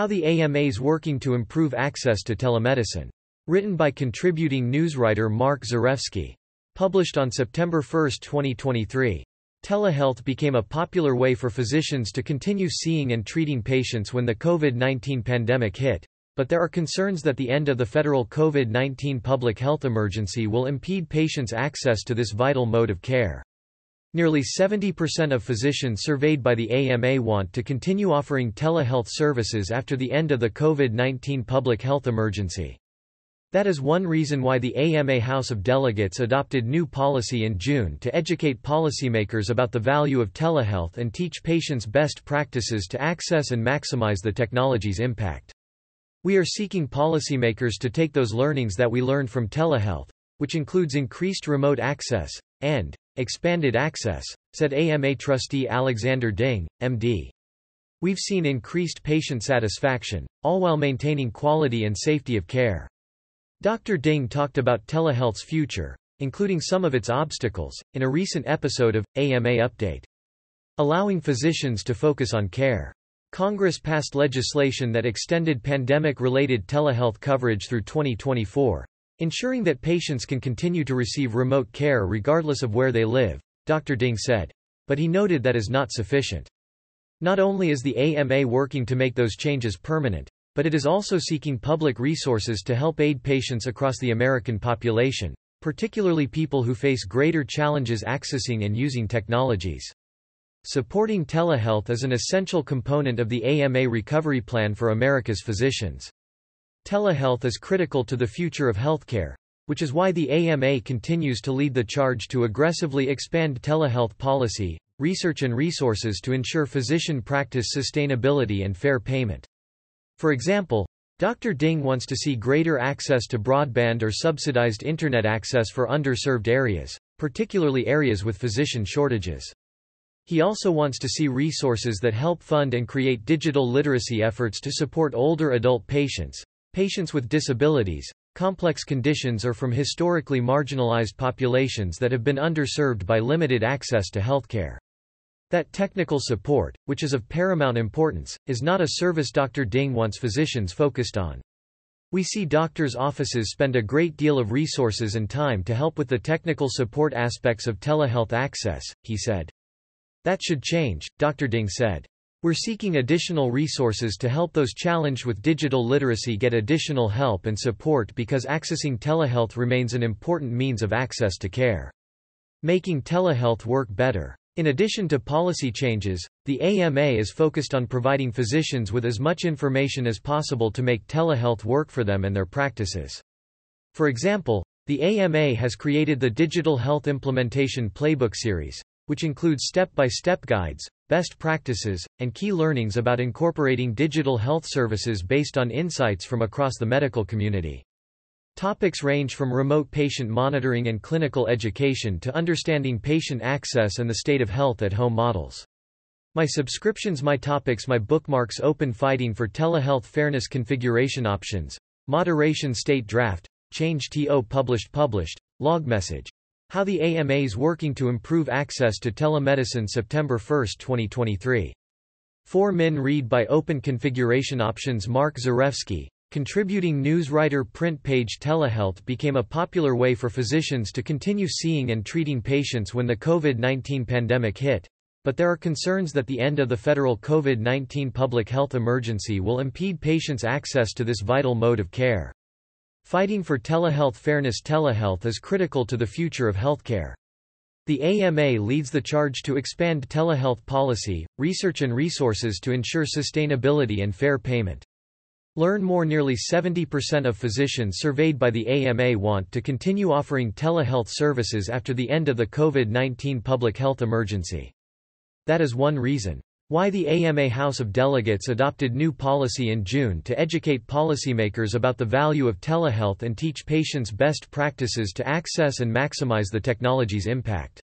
How the AMA's working to improve access to telemedicine. Written by contributing newswriter Mark Zarefsky. Published on September 1, 2023. Telehealth became a popular way for physicians to continue seeing and treating patients when the COVID-19 pandemic hit, but there are concerns that the end of the federal COVID-19 public health emergency will impede patients' access to this vital mode of care. Nearly 70% of physicians surveyed by the AMA want to continue offering telehealth services after the end of the COVID-19 public health emergency. That is one reason why the AMA House of Delegates adopted new policy in June to educate policymakers about the value of telehealth and teach patients best practices to access and maximize the technology's impact. We are seeking policymakers to take those learnings that we learned from telehealth, which includes increased remote access, and expanded access, said AMA trustee Alexander Ding, MD. We've seen increased patient satisfaction, all while maintaining quality and safety of care. Dr. Ding talked about telehealth's future, including some of its obstacles, in a recent episode of AMA Update. Allowing physicians to focus on care. Congress passed legislation that extended pandemic-related telehealth coverage through 2024, ensuring that patients can continue to receive remote care regardless of where they live, Dr. Ding said. But he noted that is not sufficient. Not only is the AMA working to make those changes permanent, but it is also seeking public resources to help aid patients across the American population, particularly people who face greater challenges accessing and using technologies. Supporting telehealth is an essential component of the AMA Recovery Plan for America's physicians. Telehealth is critical to the future of healthcare, which is why the AMA continues to lead the charge to aggressively expand telehealth policy, research and resources to ensure physician practice sustainability and fair payment. For example, Dr. Ding wants to see greater access to broadband or subsidized internet access for underserved areas, particularly areas with physician shortages. He also wants to see resources that help fund and create digital literacy efforts to support older adult patients, patients with disabilities, complex conditions or from historically marginalized populations that have been underserved by limited access to healthcare. That technical support, which is of paramount importance, is not a service Dr. Ding wants physicians focused on. We see doctors' offices spend a great deal of resources and time to help with the technical support aspects of telehealth access, he said. That should change, Dr. Ding said. We're seeking additional resources to help those challenged with digital literacy get additional help and support because accessing telehealth remains an important means of access to care. Making telehealth work better. In addition to policy changes, the AMA is focused on providing physicians with as much information as possible to make telehealth work for them and their practices. For example, the AMA has created the Digital Health Implementation Playbook Series, which includes step-by-step -step guides, best practices, and key learnings about incorporating digital health services based on insights from across the medical community. Topics range from remote patient monitoring and clinical education to understanding patient access and the state of health at home models. My subscriptions My topics My bookmarks Open Fighting for Telehealth Fairness Configuration Options, Moderation State Draft, Change TO Published Published, Log Message how the AMA's working to improve access to telemedicine September 1, 2023. 4 Min read by Open Configuration Options Mark Zarefsky, contributing newswriter print page telehealth became a popular way for physicians to continue seeing and treating patients when the COVID-19 pandemic hit, but there are concerns that the end of the federal COVID-19 public health emergency will impede patients' access to this vital mode of care. Fighting for telehealth fairness Telehealth is critical to the future of healthcare. The AMA leads the charge to expand telehealth policy, research and resources to ensure sustainability and fair payment. Learn more Nearly 70% of physicians surveyed by the AMA want to continue offering telehealth services after the end of the COVID-19 public health emergency. That is one reason. Why the AMA House of Delegates adopted new policy in June to educate policymakers about the value of telehealth and teach patients best practices to access and maximize the technology's impact.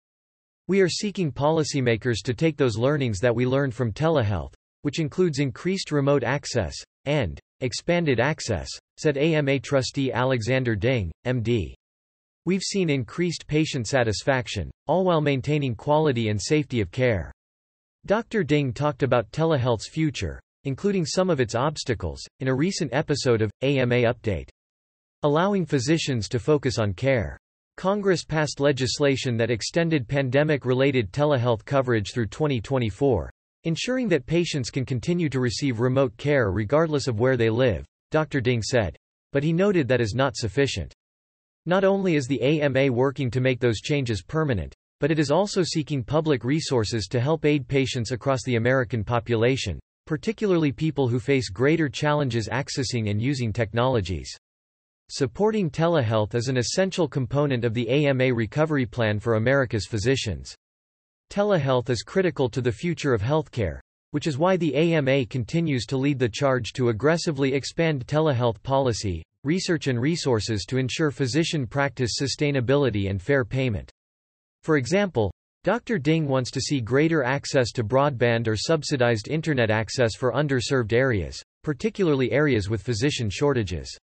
We are seeking policymakers to take those learnings that we learned from telehealth, which includes increased remote access, and expanded access, said AMA trustee Alexander Ding, MD. We've seen increased patient satisfaction, all while maintaining quality and safety of care. Dr. Ding talked about telehealth's future, including some of its obstacles, in a recent episode of AMA Update. Allowing physicians to focus on care. Congress passed legislation that extended pandemic-related telehealth coverage through 2024, ensuring that patients can continue to receive remote care regardless of where they live, Dr. Ding said. But he noted that is not sufficient. Not only is the AMA working to make those changes permanent, but it is also seeking public resources to help aid patients across the American population, particularly people who face greater challenges accessing and using technologies. Supporting telehealth is an essential component of the AMA recovery plan for America's physicians. Telehealth is critical to the future of healthcare, which is why the AMA continues to lead the charge to aggressively expand telehealth policy, research and resources to ensure physician practice sustainability and fair payment. For example, Dr. Ding wants to see greater access to broadband or subsidized internet access for underserved areas, particularly areas with physician shortages.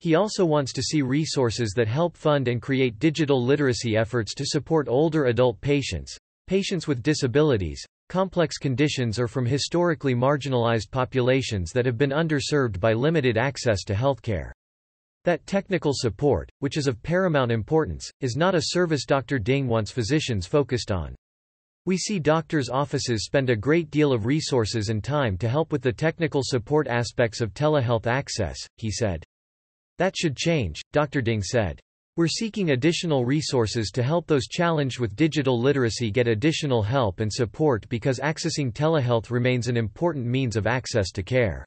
He also wants to see resources that help fund and create digital literacy efforts to support older adult patients, patients with disabilities, complex conditions or from historically marginalized populations that have been underserved by limited access to healthcare. That technical support, which is of paramount importance, is not a service Dr. Ding wants physicians focused on. We see doctors' offices spend a great deal of resources and time to help with the technical support aspects of telehealth access, he said. That should change, Dr. Ding said. We're seeking additional resources to help those challenged with digital literacy get additional help and support because accessing telehealth remains an important means of access to care.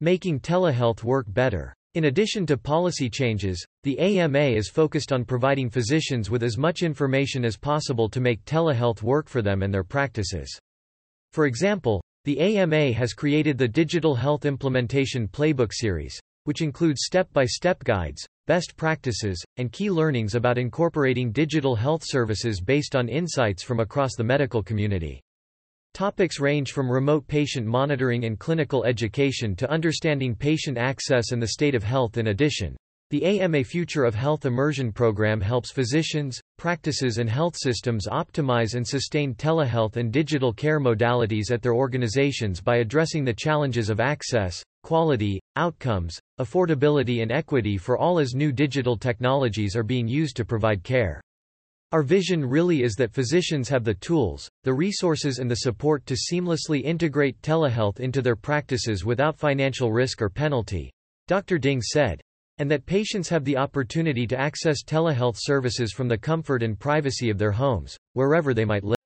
Making telehealth work better. In addition to policy changes, the AMA is focused on providing physicians with as much information as possible to make telehealth work for them and their practices. For example, the AMA has created the Digital Health Implementation Playbook series, which includes step-by-step guides, best practices, and key learnings about incorporating digital health services based on insights from across the medical community. Topics range from remote patient monitoring and clinical education to understanding patient access and the state of health in addition. The AMA Future of Health Immersion program helps physicians, practices and health systems optimize and sustain telehealth and digital care modalities at their organizations by addressing the challenges of access, quality, outcomes, affordability and equity for all as new digital technologies are being used to provide care. Our vision really is that physicians have the tools, the resources and the support to seamlessly integrate telehealth into their practices without financial risk or penalty, Dr. Ding said and that patients have the opportunity to access telehealth services from the comfort and privacy of their homes, wherever they might live.